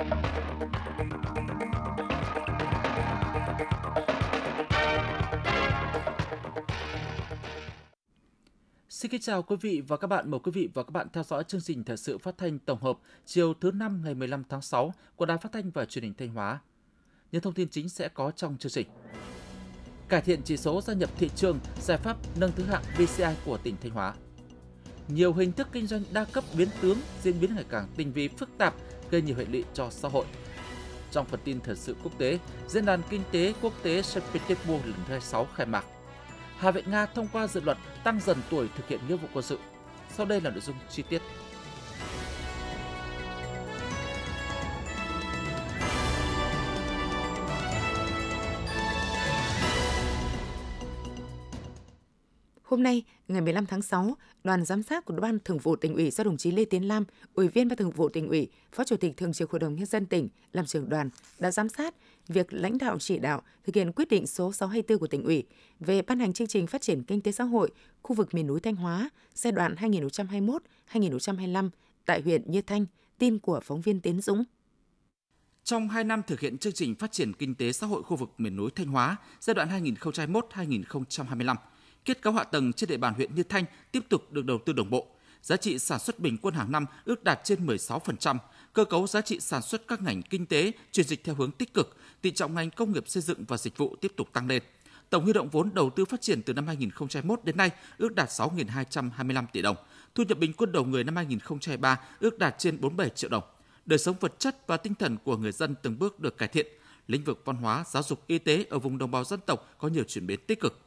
Xin kính chào quý vị và các bạn. Mời quý vị và các bạn theo dõi chương trình thời sự phát thanh tổng hợp chiều thứ năm ngày 15 tháng 6 của Đài Phát thanh và Truyền hình Thanh Hóa. Những thông tin chính sẽ có trong chương trình. Cải thiện chỉ số gia nhập thị trường, giải pháp nâng thứ hạng BCI của tỉnh Thanh Hóa. Nhiều hình thức kinh doanh đa cấp biến tướng diễn biến ngày càng tinh vi phức tạp, gây nhiều hệ lụy cho xã hội. Trong phần tin thời sự quốc tế, Diễn đàn Kinh tế Quốc tế St. Petersburg lần thứ 26 khai mạc. Hạ viện Nga thông qua dự luật tăng dần tuổi thực hiện nghĩa vụ quân sự. Sau đây là nội dung chi tiết. Hôm nay, ngày 15 tháng 6, đoàn giám sát của Ban Thường vụ tỉnh ủy do đồng chí Lê Tiến Lam, Ủy viên Ban Thường vụ tỉnh ủy, Phó Chủ tịch Thường trực Hội đồng nhân dân tỉnh làm trưởng đoàn đã giám sát việc lãnh đạo chỉ đạo thực hiện quyết định số 624 của tỉnh ủy về ban hành chương trình phát triển kinh tế xã hội khu vực miền núi Thanh Hóa giai đoạn 2021-2025 tại huyện Như Thanh, tin của phóng viên Tiến Dũng. Trong 2 năm thực hiện chương trình phát triển kinh tế xã hội khu vực miền núi Thanh Hóa giai đoạn 2021-2025, kết cấu hạ tầng trên địa bàn huyện Như Thanh tiếp tục được đầu tư đồng bộ. Giá trị sản xuất bình quân hàng năm ước đạt trên 16%, cơ cấu giá trị sản xuất các ngành kinh tế chuyển dịch theo hướng tích cực, tỷ trọng ngành công nghiệp xây dựng và dịch vụ tiếp tục tăng lên. Tổng huy động vốn đầu tư phát triển từ năm 2021 đến nay ước đạt 6.225 tỷ đồng. Thu nhập bình quân đầu người năm 2023 ước đạt trên 47 triệu đồng. Đời sống vật chất và tinh thần của người dân từng bước được cải thiện. Lĩnh vực văn hóa, giáo dục, y tế ở vùng đồng bào dân tộc có nhiều chuyển biến tích cực.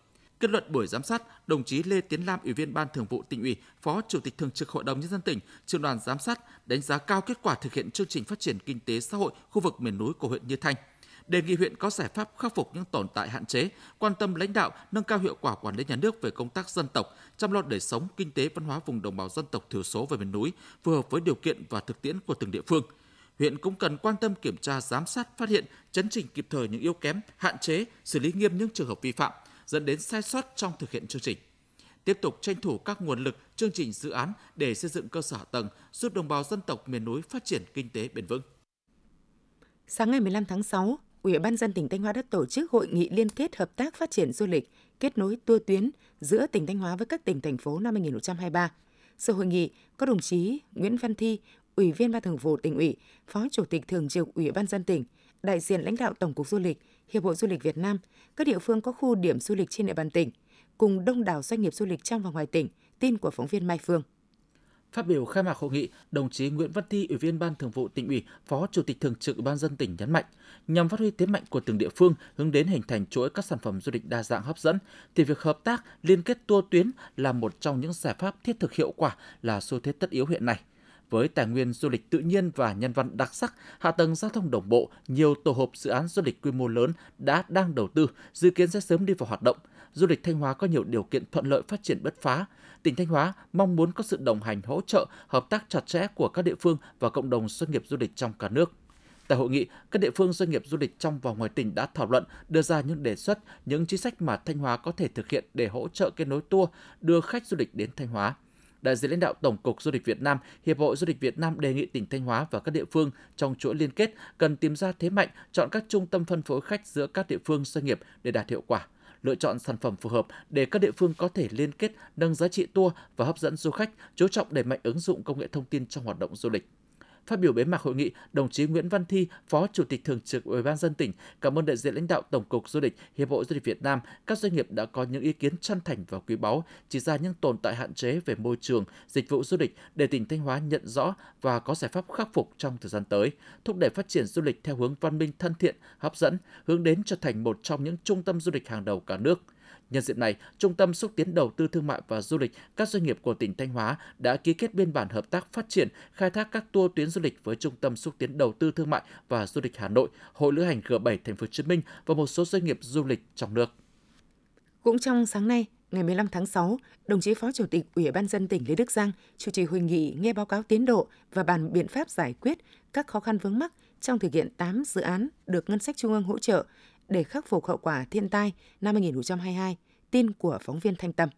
Kết luận buổi giám sát, đồng chí Lê Tiến Lam, Ủy viên Ban Thường vụ tỉnh ủy, Phó Chủ tịch Thường trực Hội đồng nhân dân tỉnh, trưởng đoàn giám sát đánh giá cao kết quả thực hiện chương trình phát triển kinh tế xã hội khu vực miền núi của huyện Như Thanh đề nghị huyện có giải pháp khắc phục những tồn tại hạn chế, quan tâm lãnh đạo, nâng cao hiệu quả quản lý nhà nước về công tác dân tộc, chăm lo đời sống, kinh tế, văn hóa vùng đồng bào dân tộc thiểu số và miền núi, phù hợp với điều kiện và thực tiễn của từng địa phương. Huyện cũng cần quan tâm kiểm tra, giám sát, phát hiện, chấn chỉnh kịp thời những yếu kém, hạn chế, xử lý nghiêm những trường hợp vi phạm, dẫn đến sai sót trong thực hiện chương trình tiếp tục tranh thủ các nguồn lực, chương trình dự án để xây dựng cơ sở hạ tầng, giúp đồng bào dân tộc miền núi phát triển kinh tế bền vững. Sáng ngày 15 tháng 6, Ủy ban dân tỉnh Thanh Hóa đã tổ chức hội nghị liên kết hợp tác phát triển du lịch, kết nối tour tuyến giữa tỉnh Thanh Hóa với các tỉnh thành phố năm 2023. Sự hội nghị có đồng chí Nguyễn Văn Thi, Ủy viên Ban Thường vụ tỉnh ủy, Phó Chủ tịch Thường trực Ủy ban dân tỉnh, đại diện lãnh đạo Tổng cục Du lịch, Hiệp hội Du lịch Việt Nam, các địa phương có khu điểm du lịch trên địa bàn tỉnh, cùng đông đảo doanh nghiệp du lịch trong và ngoài tỉnh, tin của phóng viên Mai Phương. Phát biểu khai mạc hội nghị, đồng chí Nguyễn Văn Thi, Ủy viên Ban Thường vụ tỉnh ủy, Phó Chủ tịch Thường trực Ủy ban dân tỉnh nhấn mạnh, nhằm phát huy thế mạnh của từng địa phương hướng đến hình thành chuỗi các sản phẩm du lịch đa dạng hấp dẫn, thì việc hợp tác liên kết tour tuyến là một trong những giải pháp thiết thực hiệu quả là xu thế tất yếu hiện nay. Với tài nguyên du lịch tự nhiên và nhân văn đặc sắc, hạ tầng giao thông đồng bộ, nhiều tổ hợp dự án du lịch quy mô lớn đã đang đầu tư, dự kiến sẽ sớm đi vào hoạt động. Du lịch Thanh Hóa có nhiều điều kiện thuận lợi phát triển bứt phá. Tỉnh Thanh Hóa mong muốn có sự đồng hành hỗ trợ, hợp tác chặt chẽ của các địa phương và cộng đồng doanh nghiệp du lịch trong cả nước. Tại hội nghị, các địa phương doanh nghiệp du lịch trong và ngoài tỉnh đã thảo luận, đưa ra những đề xuất, những chính sách mà Thanh Hóa có thể thực hiện để hỗ trợ kết nối tour, đưa khách du lịch đến Thanh Hóa đại diện lãnh đạo Tổng cục Du lịch Việt Nam, Hiệp hội Du lịch Việt Nam đề nghị tỉnh Thanh Hóa và các địa phương trong chuỗi liên kết cần tìm ra thế mạnh, chọn các trung tâm phân phối khách giữa các địa phương doanh nghiệp để đạt hiệu quả lựa chọn sản phẩm phù hợp để các địa phương có thể liên kết nâng giá trị tour và hấp dẫn du khách, chú trọng đẩy mạnh ứng dụng công nghệ thông tin trong hoạt động du lịch. Phát biểu bế mạc hội nghị, đồng chí Nguyễn Văn Thi, Phó Chủ tịch Thường trực Ủy ban dân tỉnh, cảm ơn đại diện lãnh đạo Tổng cục Du lịch, Hiệp hội Du lịch Việt Nam, các doanh nghiệp đã có những ý kiến chân thành và quý báu, chỉ ra những tồn tại hạn chế về môi trường, dịch vụ du lịch để tỉnh Thanh Hóa nhận rõ và có giải pháp khắc phục trong thời gian tới, thúc đẩy phát triển du lịch theo hướng văn minh thân thiện, hấp dẫn, hướng đến trở thành một trong những trung tâm du lịch hàng đầu cả nước – Nhân dịp này, Trung tâm xúc tiến đầu tư thương mại và du lịch các doanh nghiệp của tỉnh Thanh Hóa đã ký kết biên bản hợp tác phát triển, khai thác các tour tuyến du lịch với Trung tâm xúc tiến đầu tư thương mại và du lịch Hà Nội, Hội lữ hành G7 Thành phố Hồ Chí Minh và một số doanh nghiệp du lịch trong nước. Cũng trong sáng nay, ngày 15 tháng 6, đồng chí Phó Chủ tịch Ủy ban dân tỉnh Lê Đức Giang chủ trì hội nghị nghe báo cáo tiến độ và bàn biện pháp giải quyết các khó khăn vướng mắc trong thực hiện 8 dự án được ngân sách trung ương hỗ trợ để khắc phục hậu quả thiên tai năm 2022. Tin của phóng viên Thanh Tâm.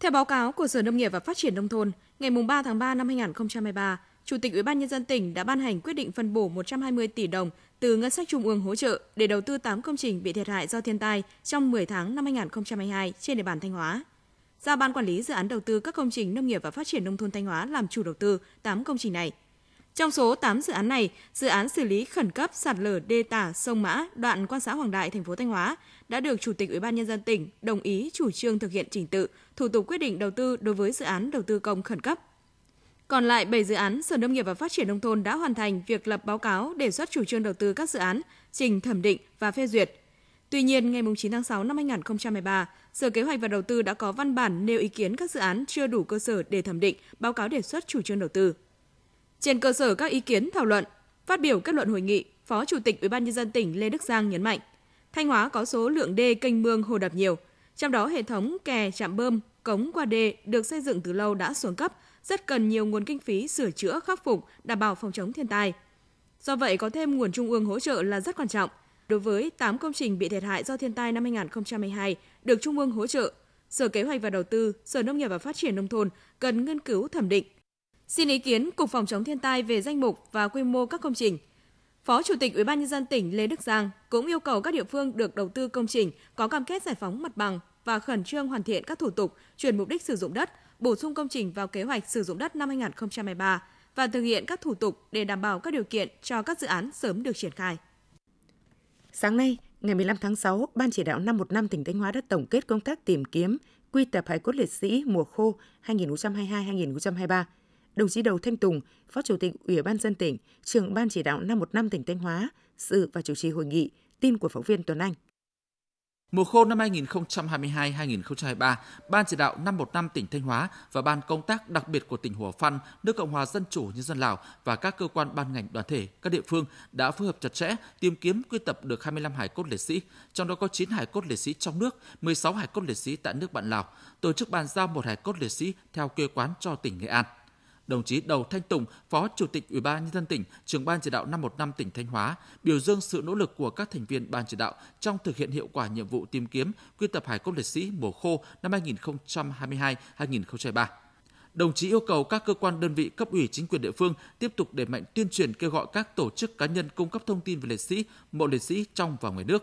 Theo báo cáo của Sở Nông nghiệp và Phát triển Nông thôn, ngày 3 tháng 3 năm 2023, Chủ tịch Ủy ban nhân dân tỉnh đã ban hành quyết định phân bổ 120 tỷ đồng từ ngân sách trung ương hỗ trợ để đầu tư 8 công trình bị thiệt hại do thiên tai trong 10 tháng năm 2022 trên địa bàn Thanh Hóa. Giao ban quản lý dự án đầu tư các công trình nông nghiệp và phát triển nông thôn Thanh Hóa làm chủ đầu tư 8 công trình này. Trong số 8 dự án này, dự án xử lý khẩn cấp sạt lở đê tả sông Mã, đoạn qua xã Hoàng Đại, thành phố Thanh Hóa đã được Chủ tịch Ủy ban nhân dân tỉnh đồng ý chủ trương thực hiện trình tự, thủ tục quyết định đầu tư đối với dự án đầu tư công khẩn cấp. Còn lại 7 dự án, Sở Nông nghiệp và Phát triển nông thôn đã hoàn thành việc lập báo cáo đề xuất chủ trương đầu tư các dự án, trình thẩm định và phê duyệt. Tuy nhiên, ngày 9 tháng 6 năm 2013, Sở Kế hoạch và Đầu tư đã có văn bản nêu ý kiến các dự án chưa đủ cơ sở để thẩm định, báo cáo đề xuất chủ trương đầu tư. Trên cơ sở các ý kiến thảo luận, phát biểu kết luận hội nghị, Phó Chủ tịch Ủy ban nhân dân tỉnh Lê Đức Giang nhấn mạnh, Thanh Hóa có số lượng đê kênh mương hồ đập nhiều, trong đó hệ thống kè chạm bơm, cống qua đê được xây dựng từ lâu đã xuống cấp, rất cần nhiều nguồn kinh phí sửa chữa khắc phục, đảm bảo phòng chống thiên tai. Do vậy có thêm nguồn trung ương hỗ trợ là rất quan trọng. Đối với 8 công trình bị thiệt hại do thiên tai năm 2022 được trung ương hỗ trợ, Sở Kế hoạch và Đầu tư, Sở Nông nghiệp và Phát triển nông thôn cần nghiên cứu thẩm định, xin ý kiến Cục Phòng chống thiên tai về danh mục và quy mô các công trình. Phó Chủ tịch Ủy ban nhân dân tỉnh Lê Đức Giang cũng yêu cầu các địa phương được đầu tư công trình có cam kết giải phóng mặt bằng và khẩn trương hoàn thiện các thủ tục chuyển mục đích sử dụng đất, bổ sung công trình vào kế hoạch sử dụng đất năm 2023 và thực hiện các thủ tục để đảm bảo các điều kiện cho các dự án sớm được triển khai. Sáng nay, ngày 15 tháng 6, Ban chỉ đạo 515 tỉnh Thanh Hóa đã tổng kết công tác tìm kiếm, quy tập hải cốt liệt sĩ mùa khô 2022-2023. Đồng chí Đầu Thanh Tùng, Phó Chủ tịch Ủy ban dân tỉnh, trưởng Ban chỉ đạo 515 tỉnh Thanh Hóa, dự và chủ trì hội nghị, tin của phóng viên Tuấn Anh. Mùa khô năm 2022-2023, Ban chỉ đạo 515 tỉnh Thanh Hóa và Ban công tác đặc biệt của tỉnh Hủa Phăn, nước Cộng hòa Dân chủ Nhân dân Lào và các cơ quan ban ngành đoàn thể, các địa phương đã phối hợp chặt chẽ tìm kiếm quy tập được 25 hải cốt liệt sĩ, trong đó có 9 hải cốt liệt sĩ trong nước, 16 hải cốt liệt sĩ tại nước bạn Lào, tổ chức bàn giao một hải cốt liệt sĩ theo quê quán cho tỉnh Nghệ An đồng chí Đầu Thanh Tùng, Phó Chủ tịch Ủy ban nhân dân tỉnh, trưởng ban chỉ đạo 515 tỉnh Thanh Hóa, biểu dương sự nỗ lực của các thành viên ban chỉ đạo trong thực hiện hiệu quả nhiệm vụ tìm kiếm quy tập hải cốt liệt sĩ mùa khô năm 2022-2023. Đồng chí yêu cầu các cơ quan đơn vị cấp ủy chính quyền địa phương tiếp tục đẩy mạnh tuyên truyền kêu gọi các tổ chức cá nhân cung cấp thông tin về liệt sĩ, mộ liệt sĩ trong và ngoài nước.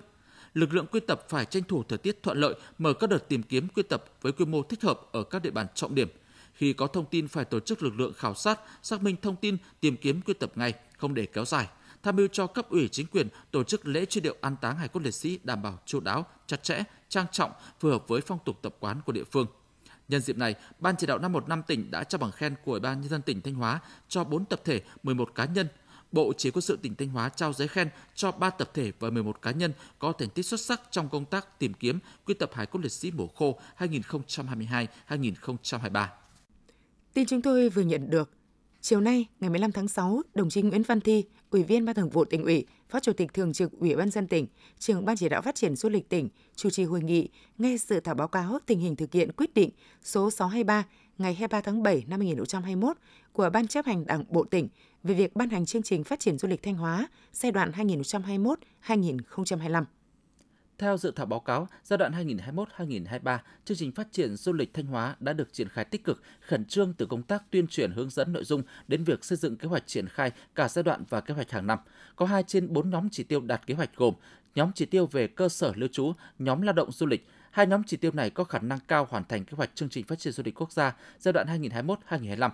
Lực lượng quy tập phải tranh thủ thời tiết thuận lợi, mở các đợt tìm kiếm quy tập với quy mô thích hợp ở các địa bàn trọng điểm – khi có thông tin phải tổ chức lực lượng khảo sát, xác minh thông tin, tìm kiếm quy tập ngay, không để kéo dài. Tham mưu cho cấp ủy chính quyền tổ chức lễ truy điệu an táng hải cốt liệt sĩ đảm bảo chu đáo, chặt chẽ, trang trọng, phù hợp với phong tục tập quán của địa phương. Nhân dịp này, Ban chỉ đạo 515 tỉnh đã trao bằng khen của Ủy ban nhân dân tỉnh Thanh Hóa cho 4 tập thể, 11 cá nhân. Bộ Chỉ quân sự tỉnh Thanh Hóa trao giấy khen cho 3 tập thể và 11 cá nhân có thành tích xuất sắc trong công tác tìm kiếm quy tập hải cốt liệt sĩ mùa khô 2022-2023. Tin chúng tôi vừa nhận được, chiều nay ngày 15 tháng 6, đồng chí Nguyễn Văn Thi, Ủy viên Ban Thường vụ tỉnh ủy, Phó Chủ tịch Thường trực Ủy ban dân tỉnh, trưởng Ban chỉ đạo phát triển du lịch tỉnh chủ trì hội nghị nghe sự thảo báo cáo tình hình thực hiện quyết định số 623 ngày 23 tháng 7 năm 2021 của Ban chấp hành Đảng Bộ tỉnh về việc ban hành chương trình phát triển du lịch Thanh Hóa giai đoạn 2021-2025. Theo dự thảo báo cáo, giai đoạn 2021-2023, chương trình phát triển du lịch Thanh Hóa đã được triển khai tích cực, khẩn trương từ công tác tuyên truyền hướng dẫn nội dung đến việc xây dựng kế hoạch triển khai cả giai đoạn và kế hoạch hàng năm. Có 2 trên 4 nhóm chỉ tiêu đạt kế hoạch gồm nhóm chỉ tiêu về cơ sở lưu trú, nhóm lao động du lịch. Hai nhóm chỉ tiêu này có khả năng cao hoàn thành kế hoạch chương trình phát triển du lịch quốc gia giai đoạn 2021-2025.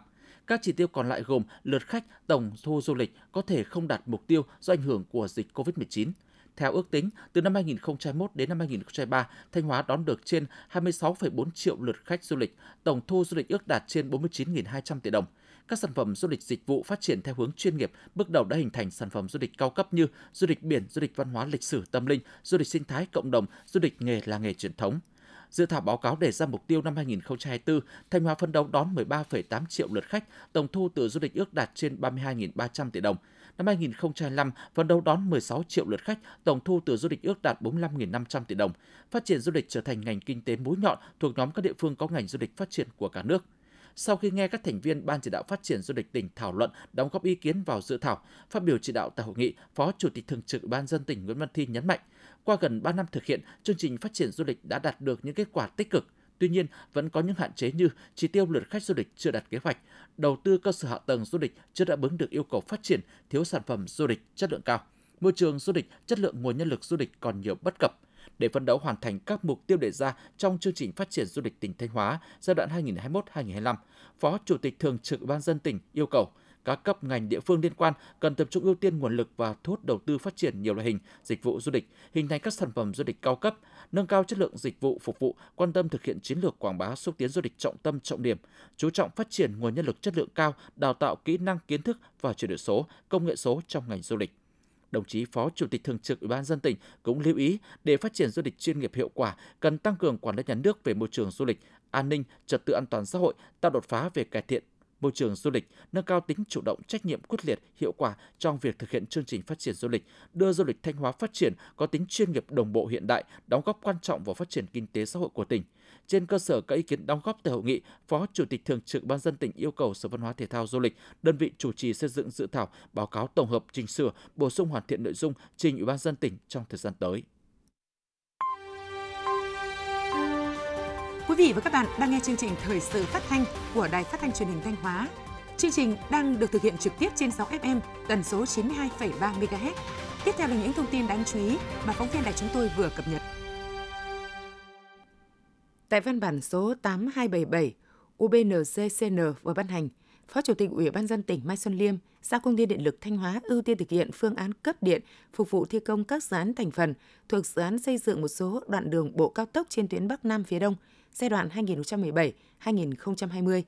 Các chỉ tiêu còn lại gồm lượt khách, tổng thu du lịch có thể không đạt mục tiêu do ảnh hưởng của dịch COVID-19. Theo ước tính, từ năm 2021 đến năm 2023, Thanh Hóa đón được trên 26,4 triệu lượt khách du lịch, tổng thu du lịch ước đạt trên 49.200 tỷ đồng. Các sản phẩm du lịch dịch vụ phát triển theo hướng chuyên nghiệp, bước đầu đã hình thành sản phẩm du lịch cao cấp như du lịch biển, du lịch văn hóa lịch sử tâm linh, du lịch sinh thái cộng đồng, du lịch nghề là nghề truyền thống. Dự thảo báo cáo đề ra mục tiêu năm 2024, Thanh Hóa phấn đấu đón 13,8 triệu lượt khách, tổng thu từ du lịch ước đạt trên 32.300 tỷ đồng. Năm 2025, phấn đấu đón 16 triệu lượt khách, tổng thu từ du lịch ước đạt 45.500 tỷ đồng. Phát triển du lịch trở thành ngành kinh tế mũi nhọn thuộc nhóm các địa phương có ngành du lịch phát triển của cả nước. Sau khi nghe các thành viên Ban chỉ đạo phát triển du lịch tỉnh thảo luận, đóng góp ý kiến vào dự thảo, phát biểu chỉ đạo tại hội nghị, Phó Chủ tịch Thường trực Ban dân tỉnh Nguyễn Văn Thi nhấn mạnh, qua gần 3 năm thực hiện, chương trình phát triển du lịch đã đạt được những kết quả tích cực, Tuy nhiên, vẫn có những hạn chế như chỉ tiêu lượt khách du lịch chưa đạt kế hoạch, đầu tư cơ sở hạ tầng du lịch chưa đáp ứng được yêu cầu phát triển, thiếu sản phẩm du lịch chất lượng cao. Môi trường du lịch, chất lượng nguồn nhân lực du lịch còn nhiều bất cập. Để phấn đấu hoàn thành các mục tiêu đề ra trong chương trình phát triển du lịch tỉnh Thanh Hóa giai đoạn 2021-2025, Phó Chủ tịch Thường trực Ban dân tỉnh yêu cầu các cấp ngành địa phương liên quan cần tập trung ưu tiên nguồn lực và thu hút đầu tư phát triển nhiều loại hình dịch vụ du lịch, hình thành các sản phẩm du lịch cao cấp, nâng cao chất lượng dịch vụ phục vụ, quan tâm thực hiện chiến lược quảng bá xúc tiến du lịch trọng tâm trọng điểm, chú trọng phát triển nguồn nhân lực chất lượng cao, đào tạo kỹ năng kiến thức và chuyển đổi số, công nghệ số trong ngành du lịch. Đồng chí Phó Chủ tịch Thường trực Ủy ban dân tỉnh cũng lưu ý để phát triển du lịch chuyên nghiệp hiệu quả, cần tăng cường quản lý nhà nước về môi trường du lịch, an ninh, trật tự an toàn xã hội, tạo đột phá về cải thiện môi trường du lịch, nâng cao tính chủ động, trách nhiệm quyết liệt, hiệu quả trong việc thực hiện chương trình phát triển du lịch, đưa du lịch Thanh Hóa phát triển có tính chuyên nghiệp đồng bộ hiện đại, đóng góp quan trọng vào phát triển kinh tế xã hội của tỉnh. Trên cơ sở các ý kiến đóng góp tại hội nghị, Phó Chủ tịch Thường trực Ban dân tỉnh yêu cầu Sở Văn hóa Thể thao Du lịch, đơn vị chủ trì xây dựng dự thảo báo cáo tổng hợp chỉnh sửa, bổ sung hoàn thiện nội dung trình Ủy ban dân tỉnh trong thời gian tới. Quý vị và các bạn đang nghe chương trình thời sự phát thanh của Đài Phát thanh Truyền hình Thanh Hóa. Chương trình đang được thực hiện trực tiếp trên 6 FM tần số 92,3 MHz. Tiếp theo là những thông tin đáng chú ý mà phóng viên đài chúng tôi vừa cập nhật. Tại văn bản số 8277, UBNCCN vừa ban hành, Phó Chủ tịch Ủy ban dân tỉnh Mai Xuân Liêm giao công ty điện lực Thanh Hóa ưu tiên thực hiện phương án cấp điện phục vụ thi công các dự án thành phần thuộc dự án xây dựng một số đoạn đường bộ cao tốc trên tuyến Bắc Nam phía Đông giai đoạn 2017-2020.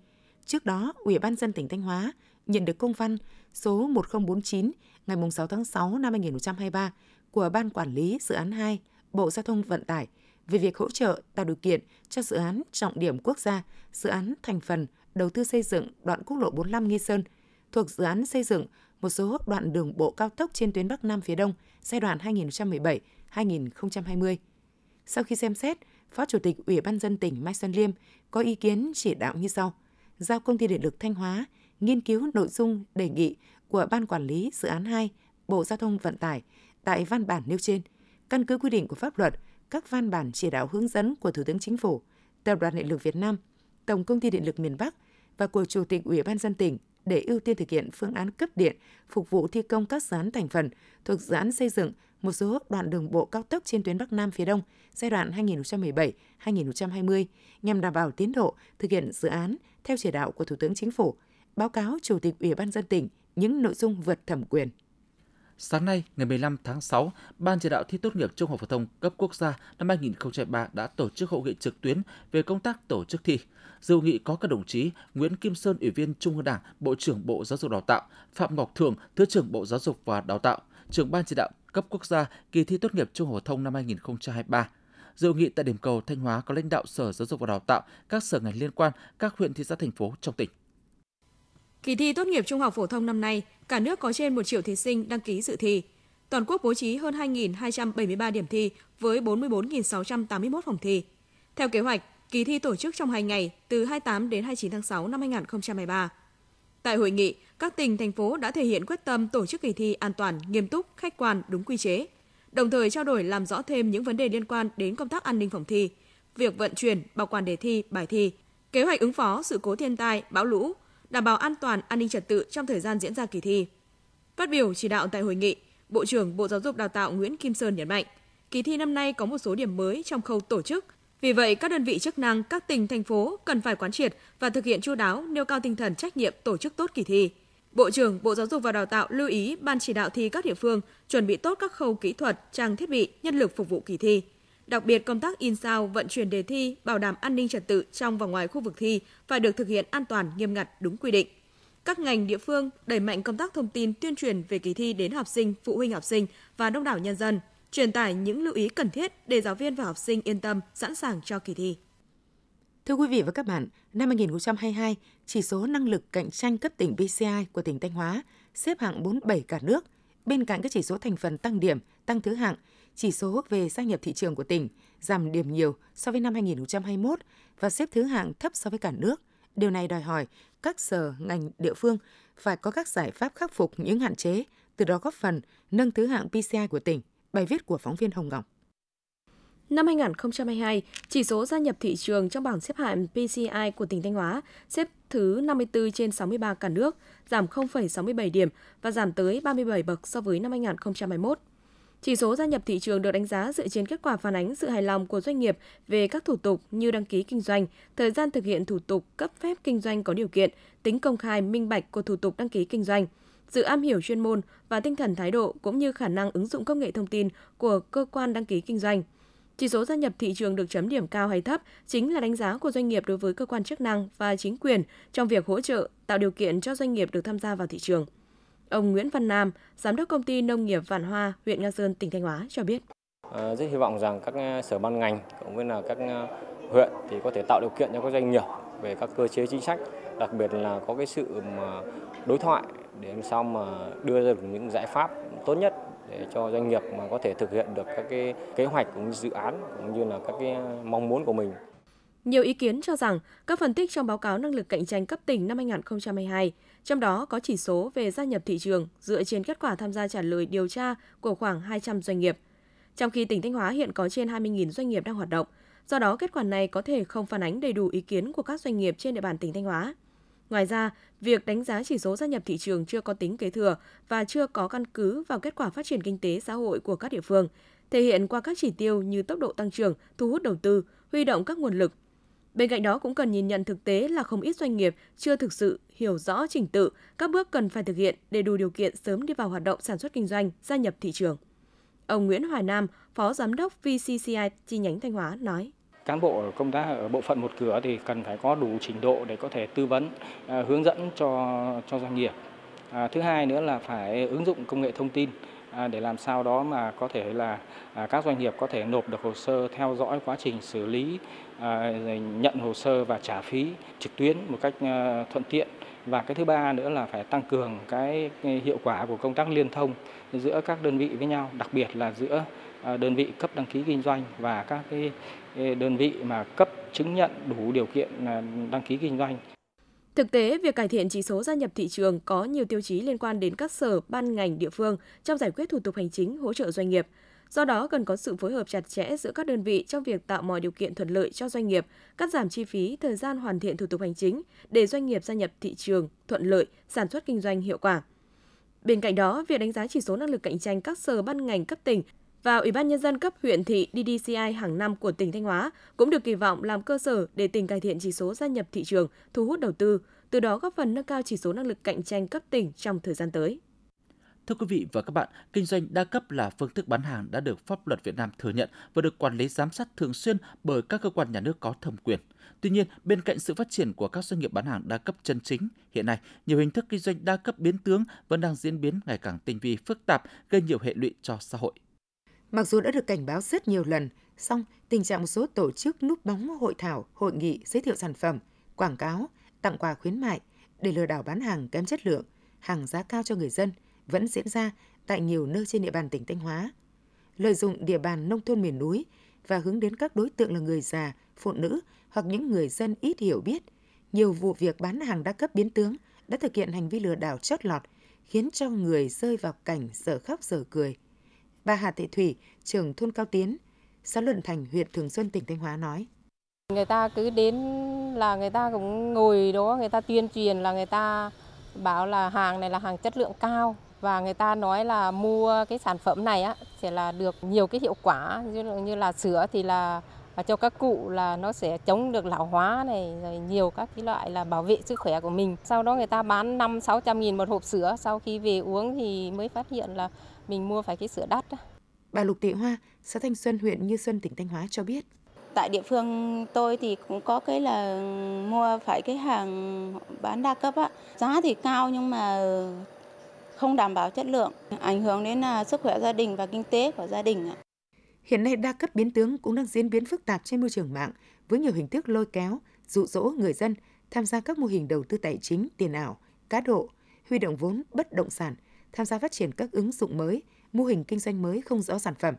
Trước đó, Ủy ban dân tỉnh Thanh Hóa nhận được công văn số 1049 ngày 6 tháng 6 năm 2023 của Ban Quản lý Dự án 2, Bộ Giao thông Vận tải về việc hỗ trợ tạo điều kiện cho dự án trọng điểm quốc gia, dự án thành phần đầu tư xây dựng đoạn quốc lộ 45 Nghi Sơn thuộc dự án xây dựng một số đoạn đường bộ cao tốc trên tuyến Bắc Nam phía Đông giai đoạn 2017-2020. Sau khi xem xét, Phó Chủ tịch Ủy ban dân tỉnh Mai Xuân Liêm có ý kiến chỉ đạo như sau. Giao Công ty Điện lực Thanh Hóa nghiên cứu nội dung đề nghị của Ban Quản lý Dự án 2, Bộ Giao thông Vận tải tại văn bản nêu trên, căn cứ quy định của pháp luật, các văn bản chỉ đạo hướng dẫn của Thủ tướng Chính phủ, Tập đoàn Điện lực Việt Nam, Tổng Công ty Điện lực miền Bắc và của Chủ tịch Ủy ban dân tỉnh để ưu tiên thực hiện phương án cấp điện phục vụ thi công các dự án thành phần thuộc dự án xây dựng một số đoạn đường bộ cao tốc trên tuyến Bắc Nam phía Đông giai đoạn 2017-2020 nhằm đảm bảo tiến độ thực hiện dự án theo chỉ đạo của Thủ tướng Chính phủ, báo cáo Chủ tịch Ủy ban dân tỉnh những nội dung vượt thẩm quyền. Sáng nay, ngày 15 tháng 6, Ban chỉ đạo thi tốt nghiệp trung học phổ thông cấp quốc gia năm 2023 đã tổ chức hội nghị trực tuyến về công tác tổ chức thi. Dự hội nghị có các đồng chí Nguyễn Kim Sơn, Ủy viên Trung ương Đảng, Bộ trưởng Bộ Giáo dục Đào tạo, Phạm Ngọc Thường, Thứ trưởng Bộ Giáo dục và Đào tạo, trưởng Ban chỉ đạo cấp quốc gia kỳ thi tốt nghiệp trung học phổ thông năm 2023. Dự hội nghị tại điểm cầu Thanh Hóa có lãnh đạo Sở Giáo dục và Đào tạo, các sở ngành liên quan, các huyện thị xã thành phố trong tỉnh. Kỳ thi tốt nghiệp trung học phổ thông năm nay, cả nước có trên 1 triệu thí sinh đăng ký dự thi. Toàn quốc bố trí hơn 2.273 điểm thi với 44.681 phòng thi. Theo kế hoạch, kỳ thi tổ chức trong 2 ngày từ 28 đến 29 tháng 6 năm 2023. Tại hội nghị, các tỉnh, thành phố đã thể hiện quyết tâm tổ chức kỳ thi an toàn, nghiêm túc, khách quan, đúng quy chế, đồng thời trao đổi làm rõ thêm những vấn đề liên quan đến công tác an ninh phòng thi, việc vận chuyển, bảo quản đề thi, bài thi, kế hoạch ứng phó sự cố thiên tai, bão lũ, đảm bảo an toàn an ninh trật tự trong thời gian diễn ra kỳ thi. Phát biểu chỉ đạo tại hội nghị, Bộ trưởng Bộ Giáo dục Đào tạo Nguyễn Kim Sơn nhấn mạnh, kỳ thi năm nay có một số điểm mới trong khâu tổ chức. Vì vậy, các đơn vị chức năng, các tỉnh, thành phố cần phải quán triệt và thực hiện chu đáo, nêu cao tinh thần trách nhiệm tổ chức tốt kỳ thi. Bộ trưởng Bộ Giáo dục và Đào tạo lưu ý ban chỉ đạo thi các địa phương chuẩn bị tốt các khâu kỹ thuật, trang thiết bị, nhân lực phục vụ kỳ thi. Đặc biệt công tác in sao, vận chuyển đề thi, bảo đảm an ninh trật tự trong và ngoài khu vực thi phải được thực hiện an toàn, nghiêm ngặt, đúng quy định. Các ngành địa phương đẩy mạnh công tác thông tin tuyên truyền về kỳ thi đến học sinh, phụ huynh học sinh và đông đảo nhân dân, truyền tải những lưu ý cần thiết để giáo viên và học sinh yên tâm, sẵn sàng cho kỳ thi. Thưa quý vị và các bạn, năm 2022, chỉ số năng lực cạnh tranh cấp tỉnh PCI của tỉnh Thanh Hóa xếp hạng 47 cả nước. Bên cạnh các chỉ số thành phần tăng điểm, tăng thứ hạng, chỉ số về gia nhập thị trường của tỉnh giảm điểm nhiều so với năm 2021 và xếp thứ hạng thấp so với cả nước. Điều này đòi hỏi các sở, ngành, địa phương phải có các giải pháp khắc phục những hạn chế, từ đó góp phần nâng thứ hạng PCI của tỉnh. Bài viết của phóng viên Hồng Ngọc. Năm 2022, chỉ số gia nhập thị trường trong bảng xếp hạng PCI của tỉnh Thanh Hóa xếp thứ 54 trên 63 cả nước, giảm 0,67 điểm và giảm tới 37 bậc so với năm 2021. Chỉ số gia nhập thị trường được đánh giá dựa trên kết quả phản ánh sự hài lòng của doanh nghiệp về các thủ tục như đăng ký kinh doanh, thời gian thực hiện thủ tục cấp phép kinh doanh có điều kiện, tính công khai minh bạch của thủ tục đăng ký kinh doanh, sự am hiểu chuyên môn và tinh thần thái độ cũng như khả năng ứng dụng công nghệ thông tin của cơ quan đăng ký kinh doanh. Chỉ số gia nhập thị trường được chấm điểm cao hay thấp chính là đánh giá của doanh nghiệp đối với cơ quan chức năng và chính quyền trong việc hỗ trợ tạo điều kiện cho doanh nghiệp được tham gia vào thị trường. Ông Nguyễn Văn Nam, giám đốc công ty nông nghiệp Vạn Hoa, huyện Nga Sơn, tỉnh Thanh Hóa cho biết. À, rất hy vọng rằng các ờ, sở ban ngành cũng như là các ờ, huyện thì có thể tạo điều kiện cho các doanh nghiệp về các cơ chế chính sách, đặc biệt là có cái sự mà đối thoại để làm sao mà đưa ra được những giải pháp tốt nhất để cho doanh nghiệp mà có thể thực hiện được các cái kế hoạch cũng như dự án cũng như là các cái mong muốn của mình. Nhiều ý kiến cho rằng các phân tích trong báo cáo năng lực cạnh tranh cấp tỉnh năm 2022, trong đó có chỉ số về gia nhập thị trường dựa trên kết quả tham gia trả lời điều tra của khoảng 200 doanh nghiệp. Trong khi tỉnh Thanh Hóa hiện có trên 20.000 doanh nghiệp đang hoạt động, do đó kết quả này có thể không phản ánh đầy đủ ý kiến của các doanh nghiệp trên địa bàn tỉnh Thanh Hóa. Ngoài ra, việc đánh giá chỉ số gia nhập thị trường chưa có tính kế thừa và chưa có căn cứ vào kết quả phát triển kinh tế xã hội của các địa phương, thể hiện qua các chỉ tiêu như tốc độ tăng trưởng, thu hút đầu tư, huy động các nguồn lực. Bên cạnh đó cũng cần nhìn nhận thực tế là không ít doanh nghiệp chưa thực sự hiểu rõ trình tự, các bước cần phải thực hiện để đủ điều kiện sớm đi vào hoạt động sản xuất kinh doanh, gia nhập thị trường. Ông Nguyễn Hoài Nam, Phó Giám đốc VCCI chi nhánh Thanh Hóa nói cán bộ công tác ở bộ phận một cửa thì cần phải có đủ trình độ để có thể tư vấn à, hướng dẫn cho cho doanh nghiệp. À, thứ hai nữa là phải ứng dụng công nghệ thông tin à, để làm sao đó mà có thể là à, các doanh nghiệp có thể nộp được hồ sơ theo dõi quá trình xử lý à, nhận hồ sơ và trả phí trực tuyến một cách thuận tiện. Và cái thứ ba nữa là phải tăng cường cái hiệu quả của công tác liên thông giữa các đơn vị với nhau đặc biệt là giữa À, đơn vị cấp đăng ký kinh doanh và các cái đơn vị mà cấp chứng nhận đủ điều kiện à, đăng ký kinh doanh. Thực tế, việc cải thiện chỉ số gia nhập thị trường có nhiều tiêu chí liên quan đến các sở, ban ngành địa phương trong giải quyết thủ tục hành chính hỗ trợ doanh nghiệp. Do đó, cần có sự phối hợp chặt chẽ giữa các đơn vị trong việc tạo mọi điều kiện thuận lợi cho doanh nghiệp, cắt giảm chi phí, thời gian hoàn thiện thủ tục hành chính để doanh nghiệp gia nhập thị trường thuận lợi, sản xuất kinh doanh hiệu quả. Bên cạnh đó, việc đánh giá chỉ số năng lực cạnh tranh các sở ban ngành cấp tỉnh và Ủy ban Nhân dân cấp huyện thị DDCI hàng năm của tỉnh Thanh Hóa cũng được kỳ vọng làm cơ sở để tỉnh cải thiện chỉ số gia nhập thị trường, thu hút đầu tư, từ đó góp phần nâng cao chỉ số năng lực cạnh tranh cấp tỉnh trong thời gian tới. Thưa quý vị và các bạn, kinh doanh đa cấp là phương thức bán hàng đã được pháp luật Việt Nam thừa nhận và được quản lý giám sát thường xuyên bởi các cơ quan nhà nước có thẩm quyền. Tuy nhiên, bên cạnh sự phát triển của các doanh nghiệp bán hàng đa cấp chân chính, hiện nay nhiều hình thức kinh doanh đa cấp biến tướng vẫn đang diễn biến ngày càng tinh vi phức tạp, gây nhiều hệ lụy cho xã hội. Mặc dù đã được cảnh báo rất nhiều lần, song tình trạng một số tổ chức núp bóng hội thảo, hội nghị giới thiệu sản phẩm, quảng cáo, tặng quà khuyến mại để lừa đảo bán hàng kém chất lượng, hàng giá cao cho người dân vẫn diễn ra tại nhiều nơi trên địa bàn tỉnh Thanh Hóa. Lợi dụng địa bàn nông thôn miền núi và hướng đến các đối tượng là người già, phụ nữ hoặc những người dân ít hiểu biết, nhiều vụ việc bán hàng đa cấp biến tướng đã thực hiện hành vi lừa đảo chót lọt, khiến cho người rơi vào cảnh giờ khóc giờ cười – Bà Hà Thị Thủy, trưởng thôn Cao Tiến, xã Luận Thành, huyện Thường Xuân, tỉnh Thanh Hóa nói. Người ta cứ đến là người ta cũng ngồi đó, người ta tuyên truyền là người ta bảo là hàng này là hàng chất lượng cao và người ta nói là mua cái sản phẩm này á sẽ là được nhiều cái hiệu quả như, như là sữa thì là cho các cụ là nó sẽ chống được lão hóa này rồi nhiều các cái loại là bảo vệ sức khỏe của mình. Sau đó người ta bán 5 600 nghìn một hộp sữa, sau khi về uống thì mới phát hiện là mình mua phải cái sữa đắt. Bà Lục Thị Hoa, xã Thanh Xuân, huyện Như Xuân, tỉnh Thanh Hóa cho biết. Tại địa phương tôi thì cũng có cái là mua phải cái hàng bán đa cấp á. Giá thì cao nhưng mà không đảm bảo chất lượng, ảnh hưởng đến à, sức khỏe gia đình và kinh tế của gia đình. Hiện nay đa cấp biến tướng cũng đang diễn biến phức tạp trên môi trường mạng với nhiều hình thức lôi kéo, dụ dỗ người dân tham gia các mô hình đầu tư tài chính, tiền ảo, cá độ, huy động vốn bất động sản – tham gia phát triển các ứng dụng mới, mô hình kinh doanh mới không rõ sản phẩm.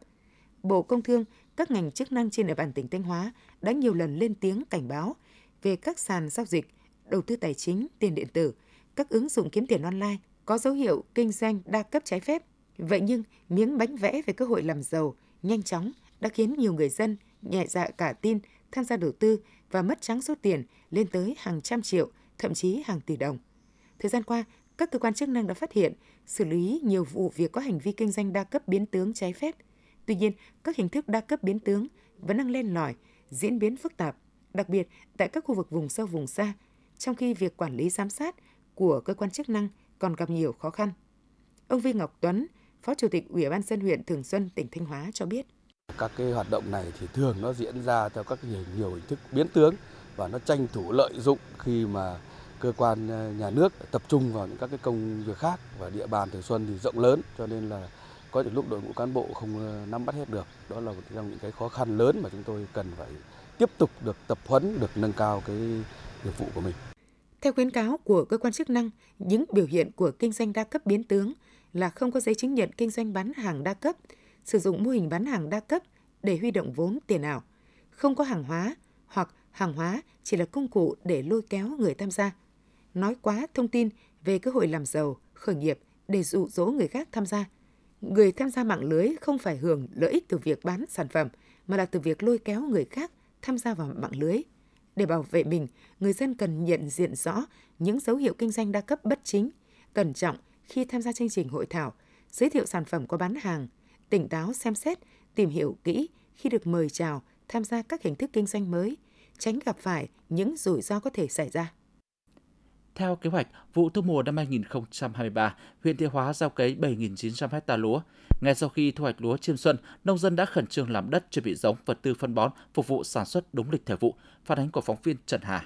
Bộ Công Thương, các ngành chức năng trên địa bàn tỉnh Thanh Hóa đã nhiều lần lên tiếng cảnh báo về các sàn giao dịch, đầu tư tài chính, tiền điện tử, các ứng dụng kiếm tiền online có dấu hiệu kinh doanh đa cấp trái phép. Vậy nhưng, miếng bánh vẽ về cơ hội làm giàu nhanh chóng đã khiến nhiều người dân nhẹ dạ cả tin tham gia đầu tư và mất trắng số tiền lên tới hàng trăm triệu, thậm chí hàng tỷ đồng. Thời gian qua, các cơ quan chức năng đã phát hiện, xử lý nhiều vụ việc có hành vi kinh doanh đa cấp biến tướng trái phép. Tuy nhiên, các hình thức đa cấp biến tướng vẫn đang lên lỏi, diễn biến phức tạp, đặc biệt tại các khu vực vùng sâu vùng xa, trong khi việc quản lý giám sát của cơ quan chức năng còn gặp nhiều khó khăn. Ông Vi Ngọc Tuấn, Phó Chủ tịch Ủy ban dân huyện Thường Xuân, tỉnh Thanh Hóa cho biết. Các cái hoạt động này thì thường nó diễn ra theo các nhiều, nhiều hình thức biến tướng và nó tranh thủ lợi dụng khi mà cơ quan ờ, nhà nước tập trung vào những các cái công việc khác và địa bàn Thường Xuân thì rộng lớn cho nên là có những lúc đội ngũ cán bộ không ờ, nắm bắt hết được. Đó là một trong những cái khó khăn lớn mà chúng tôi cần phải tiếp tục được tập huấn, được nâng cao cái nghiệp vụ của mình. Theo khuyến cáo của cơ quan chức năng, những biểu hiện của kinh doanh đa cấp biến tướng là không có giấy chứng nhận kinh doanh bán hàng đa cấp, sử dụng mô hình bán hàng đa cấp để huy động vốn tiền ảo, không có hàng hóa hoặc hàng hóa chỉ là công cụ để lôi kéo người tham gia. Nói quá thông tin về cơ hội làm giàu, khởi nghiệp để dụ dỗ người khác tham gia. Người tham gia mạng lưới không phải hưởng lợi ích từ việc bán sản phẩm, mà là từ việc lôi kéo người khác tham gia vào mạng lưới. Để bảo vệ mình, người dân cần nhận diện rõ những dấu hiệu kinh doanh đa cấp bất chính, cẩn trọng khi tham gia chương trình hội thảo, giới thiệu sản phẩm có bán hàng, tỉnh táo xem xét, tìm hiểu kỹ khi được mời chào tham gia các hình thức kinh doanh mới, tránh gặp phải những rủi ro có thể xảy ra. Theo kế hoạch, vụ thu mùa năm 2023, huyện Thiệu Hóa gieo cấy 7.900 ha lúa. Ngay sau khi thu hoạch lúa chiêm xuân, nông dân đã khẩn trương làm đất chuẩn bị giống vật tư phân bón phục vụ sản xuất đúng lịch thời vụ. Phản ánh của phóng viên Trần Hà.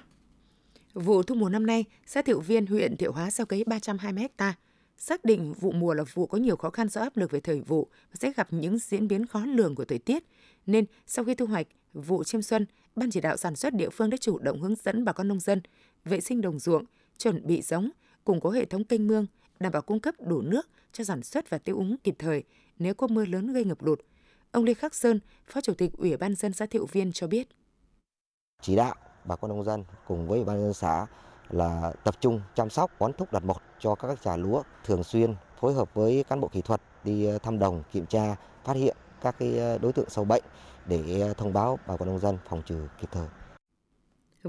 Vụ thu mùa năm nay, xã Thiệu Viên, huyện Thiệu Hóa gieo cấy 320 ha. Xác định vụ mùa là vụ có nhiều khó khăn do áp lực về thời vụ và sẽ gặp những diễn biến khó lường của thời tiết. Nên sau khi thu hoạch vụ chiêm xuân, Ban chỉ đạo sản xuất địa phương đã chủ động hướng dẫn bà con nông dân vệ sinh đồng ruộng, chuẩn bị giống, củng cố hệ thống kênh mương, đảm bảo cung cấp đủ nước cho sản xuất và tiêu úng kịp thời nếu có mưa lớn gây ngập lụt. Ông Lê Khắc Sơn, Phó Chủ tịch Ủy ban dân xã Thiệu Viên cho biết. Chỉ đạo bà con nông dân cùng với Ủy ban dân xã là tập trung chăm sóc bón thúc đặt một cho các trà lúa thường xuyên phối hợp với cán bộ kỹ thuật đi ờ, thăm đồng kiểm tra phát hiện các cái ờ, đối tượng sâu bệnh để ờ, thông báo bà con nông dân phòng trừ kịp thời.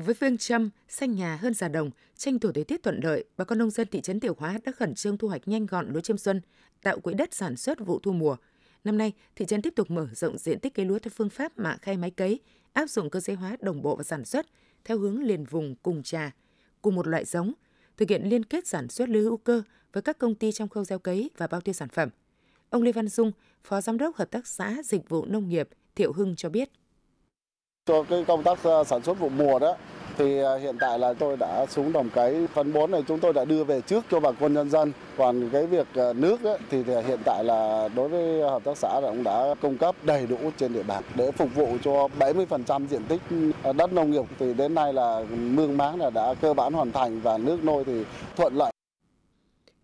Với phương châm xanh nhà hơn già đồng, tranh thủ thời tiết thuận lợi, bà con nông dân thị trấn Tiểu Hóa đã khẩn trương thu hoạch nhanh gọn lúa chiêm xuân, tạo quỹ đất sản xuất vụ thu mùa. Năm nay, thị trấn tiếp tục mở rộng diện tích cây lúa theo phương pháp mạ khay máy cấy, áp dụng cơ giới hóa đồng bộ và sản xuất theo hướng liền vùng cùng trà, cùng một loại giống, thực hiện liên kết sản xuất lúa hữu cơ với các công ty trong khâu gieo cấy và bao tiêu sản phẩm. Ông Lê Văn Dung, Phó Giám đốc Hợp tác xã Dịch vụ Nông nghiệp Thiệu Hưng cho biết. Cho cái công tác ờ, sản xuất vụ mùa đó thì ờ, hiện tại là tôi đã xuống đồng cấy phân bón này chúng tôi đã đưa về trước cho bà con nhân dân. Còn cái việc ờ, nước ấy, thì hiện tại là đối với hợp tác xã cũng đã cung cấp đầy đủ trên địa bàn để phục vụ cho 70% diện tích đất nông nghiệp thì đến nay là mương máng là đã cơ bản hoàn thành và nước nôi thì thuận lợi.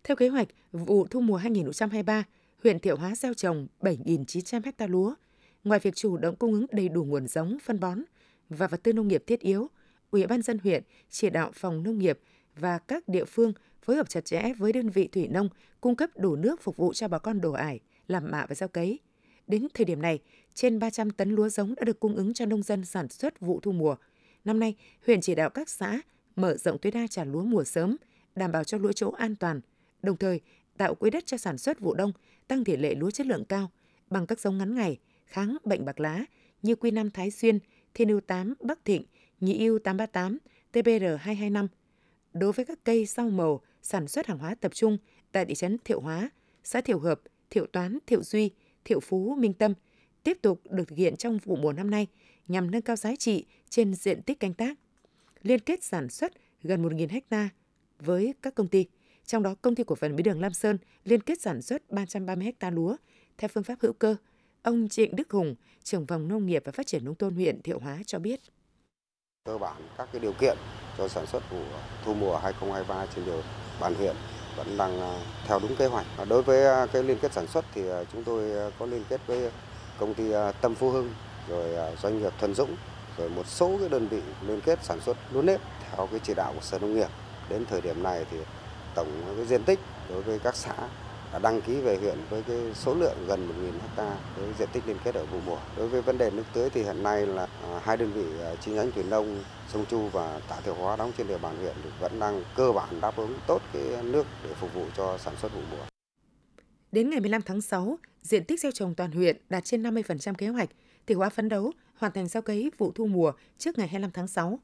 Theo kế hoạch, vụ thu mùa 2023, huyện Thiệu Hóa gieo trồng 7.900 ha lúa. Ngoài việc chủ động cung ứng đầy đủ nguồn giống, phân bón và vật tư nông nghiệp thiết yếu, Ủy ban dân huyện chỉ đạo phòng nông nghiệp và các địa phương phối hợp chặt chẽ với đơn vị thủy nông cung cấp đủ nước phục vụ cho bà con đổ ải, làm mạ và gieo cấy. Đến thời điểm này, trên 300 tấn lúa giống đã được cung ứng cho nông dân sản xuất vụ thu mùa. Năm nay, huyện chỉ đạo các xã mở rộng tối đa trả lúa mùa sớm, đảm bảo cho lúa chỗ an toàn, đồng thời tạo quỹ đất cho sản xuất vụ đông, tăng tỷ lệ lúa chất lượng cao bằng các giống ngắn ngày, kháng bệnh bạc lá như Quy nam Thái Xuyên, Thiên ưu 8 Bắc Thịnh, Nhị ưu 838, TBR 225. Đối với các cây rau màu sản xuất hàng hóa tập trung tại thị trấn Thiệu Hóa, xã Thiệu Hợp, Thiệu Toán, Thiệu Duy, Thiệu Phú, Minh Tâm tiếp tục được thực hiện trong vụ mùa năm nay nhằm nâng cao giá trị trên diện tích canh tác. Liên kết sản xuất gần 1.000 ha với các công ty, trong đó công ty cổ phần mía đường Lam Sơn liên kết sản xuất 330 ha lúa theo phương pháp hữu cơ. Ông Trịnh Đức Hùng, trưởng phòng nông nghiệp và phát triển nông thôn huyện Thiệu Hóa cho biết. Cơ bản các cái điều kiện cho sản xuất vụ thu mùa 2023 trên địa bàn huyện vẫn đang à, theo đúng kế hoạch. Đối với à, cái liên kết sản xuất thì à, chúng tôi có liên kết với công ty Tâm Phú Hưng, rồi doanh nghiệp Thuần Dũng, rồi một số cái đơn vị liên kết sản xuất lúa nếp theo cái chỉ đạo của Sở Nông nghiệp. Đến thời điểm này thì tổng cái diện tích đối với các xã đăng ký về huyện với cái số lượng gần 1.000 ha với diện tích liên kết ở vụ mùa. Đối với vấn đề nước tưới thì hiện nay là à, hai đơn vị à, chi nhánh thủy nông sông Chu và Tạ Thiệu Hóa đóng trên địa bàn huyện vẫn đang cơ bản đáp ứng tốt cái nước để phục vụ cho sản xuất vụ mùa. Đến ngày 15 tháng 6, diện tích gieo trồng toàn huyện đạt trên 50% kế hoạch, thì Hóa phấn đấu hoàn thành gieo cấy vụ thu mùa trước ngày 25 tháng 6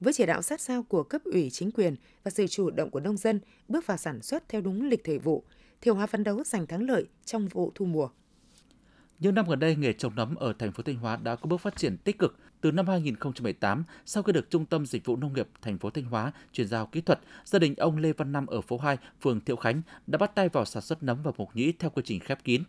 với chỉ đạo sát sao của cấp ủy chính quyền và sự chủ động của nông dân bước vào sản xuất theo đúng lịch thời vụ, Thiệu Hóa phấn đấu giành thắng lợi trong vụ thu mùa. Những năm gần đây, nghề trồng nấm ở thành phố Thanh Hóa đã có bước phát triển tích cực. Từ năm 2018, sau khi được Trung tâm Dịch vụ Nông nghiệp thành phố Thanh Hóa chuyển giao kỹ thuật, gia đình ông Lê Văn Năm ở phố 2, phường Thiệu Khánh đã bắt tay vào sản xuất nấm và mộc nhĩ theo quy trình khép kín.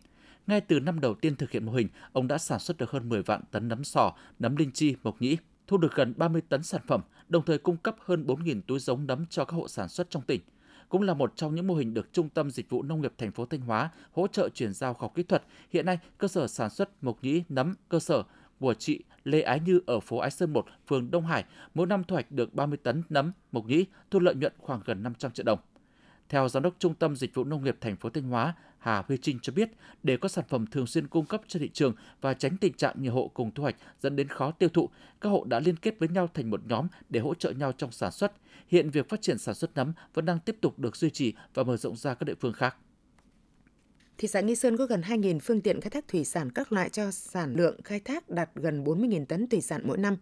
Ngay từ năm đầu tiên thực hiện mô hình, ông đã sản xuất được hơn 10 vạn tấn nấm sò, nấm linh chi, mộc nhĩ, thu được gần 30 tấn sản phẩm, đồng thời cung cấp hơn 4.000 túi giống nấm cho các hộ sản xuất trong tỉnh cũng là một trong những mô hình được Trung tâm Dịch vụ Nông nghiệp thành phố Thanh Hóa hỗ trợ chuyển giao khoa học kỹ thuật. Hiện nay, cơ sở sản xuất mộc nhĩ nấm cơ sở của chị Lê Ái Như ở phố Ái Sơn 1, phường Đông Hải, mỗi năm thu hoạch được 30 tấn nấm mộc nhĩ, thu lợi nhuận khoảng gần 500 triệu đồng. Theo Giám đốc Trung tâm Dịch vụ Nông nghiệp thành phố Thanh Hóa, Hà Huy Trinh cho biết, để có sản phẩm thường xuyên cung cấp cho thị trường và tránh tình trạng nhiều hộ cùng thu hoạch dẫn đến khó tiêu thụ, các hộ đã liên kết với nhau thành một nhóm để hỗ trợ nhau trong sản xuất. Hiện việc phát triển sản xuất nấm vẫn đang tiếp tục được duy trì và mở rộng ra các địa phương khác. Thị xã Nghi Sơn có gần 2.000 phương tiện khai thác thủy sản các loại cho sản lượng khai thác đạt gần 40.000 tấn thủy sản mỗi năm.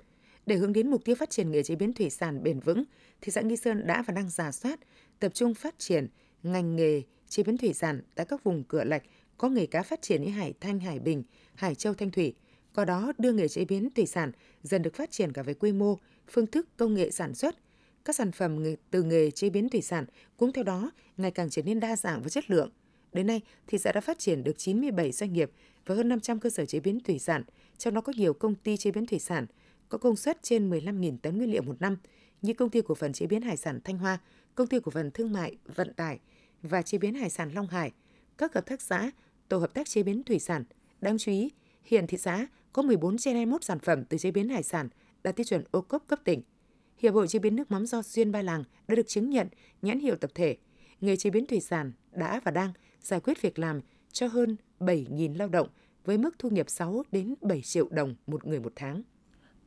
Để hướng đến mục tiêu phát triển nghề chế biến thủy sản bền vững, thị xã Nghi Sơn đã và đang giả soát, tập trung phát triển ngành nghề chế biến thủy sản tại các vùng cửa lạch có nghề cá phát triển như Hải Thanh, Hải Bình, Hải Châu, Thanh Thủy. Qua đó đưa nghề chế biến thủy sản dần được phát triển cả về quy mô, phương thức, công nghệ sản xuất. Các sản phẩm từ nghề chế biến thủy sản cũng theo đó ngày càng trở nên đa dạng và chất lượng. Đến nay, thị xã đã phát triển được 97 doanh nghiệp và hơn 500 cơ sở chế biến thủy sản, trong đó có nhiều công ty chế biến thủy sản, có công suất trên 15.000 tấn nguyên liệu một năm, như công ty cổ phần chế biến hải sản Thanh Hoa, công ty cổ phần thương mại, vận tải và chế biến hải sản Long Hải, các hợp tác xã, tổ hợp tác chế biến thủy sản. Đáng chú ý, hiện thị xã có 14 trên 21 sản phẩm từ chế biến hải sản đạt tiêu chuẩn ô cốp cấp tỉnh. Hiệp hội chế biến nước mắm do Xuyên Ba Làng đã được chứng nhận nhãn hiệu tập thể. Nghề chế biến thủy sản đã và đang giải quyết việc làm cho hơn 7.000 lao động với mức thu nhập 6 đến 7 triệu đồng một người một tháng.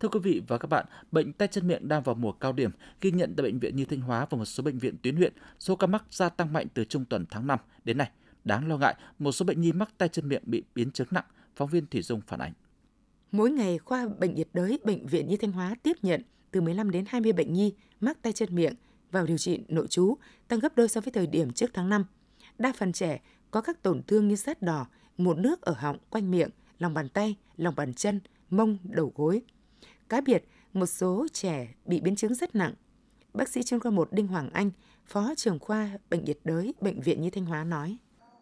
Thưa quý vị và các bạn, bệnh tay chân miệng đang vào mùa cao điểm, ghi nhận tại bệnh viện Như Thanh Hóa và một số bệnh viện tuyến huyện, số ca mắc gia tăng mạnh từ trung tuần tháng 5 đến nay. Đáng lo ngại, một số bệnh nhi mắc tay chân miệng bị biến chứng nặng, phóng viên Thủy Dung phản ánh. Mỗi ngày, khoa bệnh nhiệt đới bệnh viện Như Thanh Hóa tiếp nhận từ 15 đến 20 bệnh nhi mắc tay chân miệng vào điều trị nội trú, tăng gấp đôi so với thời điểm trước tháng 5. Đa phần trẻ có các tổn thương như sát đỏ, mụn nước ở họng, quanh miệng, lòng bàn tay, lòng bàn chân, mông, đầu gối – Cá biệt, một số trẻ bị biến chứng rất nặng. Bác sĩ chuyên khoa 1 Đinh Hoàng Anh, Phó trưởng khoa Bệnh nhiệt đới Bệnh viện Nhi Thanh Hóa nói.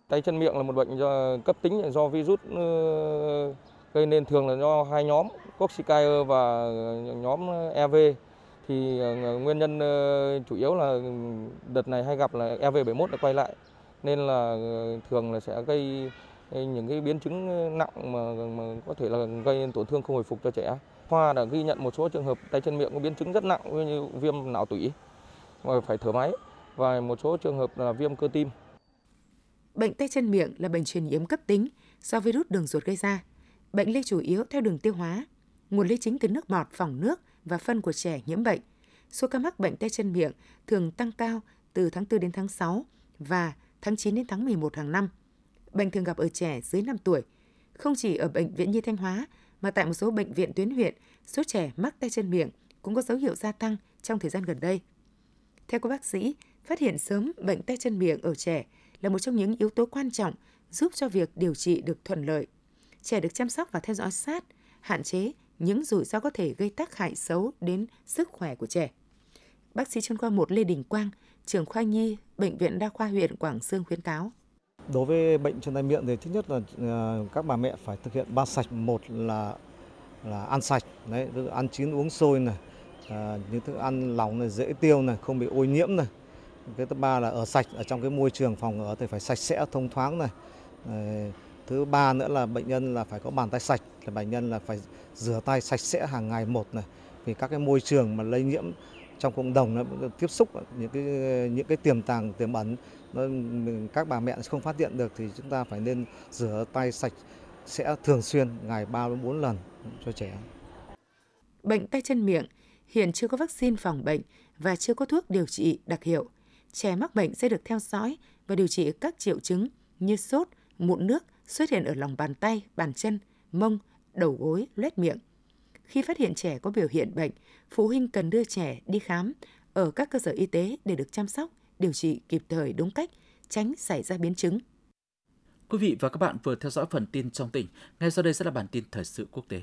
Tay chân miệng là một bệnh do cấp tính do virus ờ, gây nên thường là do hai nhóm Coxsackie và nhóm EV thì ờ, nguyên nhân ờ, chủ yếu là đợt này hay gặp là EV71 đã quay lại nên là thường là sẽ gây những cái biến chứng nặng mà, mà có thể là gây tổn thương không hồi phục cho trẻ. Khoa đã ghi nhận một số trường hợp tay chân miệng có biến chứng rất nặng như viêm não tủy và phải thở máy và một số trường hợp là viêm cơ tim. Bệnh tay chân miệng là bệnh truyền nhiễm cấp tính do virus đường ruột gây ra. Bệnh lây chủ yếu theo đường tiêu hóa, nguồn lây chính từ nước bọt, phòng nước và phân của trẻ nhiễm bệnh. Số ca mắc bệnh tay chân miệng thường tăng cao từ tháng 4 đến tháng 6 và tháng 9 đến tháng 11 hàng năm. Bệnh thường gặp ở trẻ dưới 5 tuổi. Không chỉ ở bệnh viện Nhi Thanh Hóa mà tại một số bệnh viện tuyến huyện, số trẻ mắc tay chân miệng cũng có dấu hiệu gia tăng trong thời gian gần đây. Theo các bác sĩ, phát hiện sớm bệnh tay chân miệng ở trẻ là một trong những yếu tố quan trọng giúp cho việc điều trị được thuận lợi. Trẻ được chăm sóc và theo dõi sát, hạn chế những rủi ro có thể gây tác hại xấu đến sức khỏe của trẻ. Bác sĩ chuyên khoa 1 Lê Đình Quang, trưởng khoa nhi, Bệnh viện Đa khoa huyện Quảng Sương khuyến cáo. Đối với bệnh chân tay miệng thì thứ nhất là ờ, các bà mẹ phải thực hiện ba sạch, một là là ăn sạch, đấy, ăn chín uống sôi này, ờ, à, những thức ăn lỏng này dễ tiêu này, không bị ô nhiễm này. Cái thứ ba là ở sạch ở trong cái môi trường phòng ở thì phải sạch sẽ thông thoáng này. À, thứ ba nữa là bệnh nhân là phải có bàn tay sạch, là bệnh nhân là phải rửa tay sạch sẽ hàng ngày một này. Vì các cái môi trường mà lây nhiễm trong cộng đồng nó tiếp xúc những cái những cái tiềm tàng tiềm ẩn Vâng, các bà mẹ không phát hiện được thì chúng ta phải nên rửa tay sạch sẽ thường xuyên ngày 3 đến 4 lần cho trẻ. Bệnh tay chân miệng hiện chưa có vaccine phòng bệnh và chưa có thuốc điều trị đặc hiệu. Trẻ mắc bệnh sẽ được theo dõi và điều trị các triệu chứng như sốt, mụn nước xuất hiện ở lòng bàn tay, bàn chân, mông, đầu gối, loét miệng. Khi phát hiện trẻ có biểu hiện bệnh, phụ huynh cần đưa trẻ đi khám ở các cơ sở y tế để được chăm sóc, điều trị kịp thời đúng cách, tránh xảy ra biến chứng. Quý vị và các bạn vừa theo dõi phần tin trong tỉnh. Ngay sau đây sẽ là bản tin thời sự quốc tế.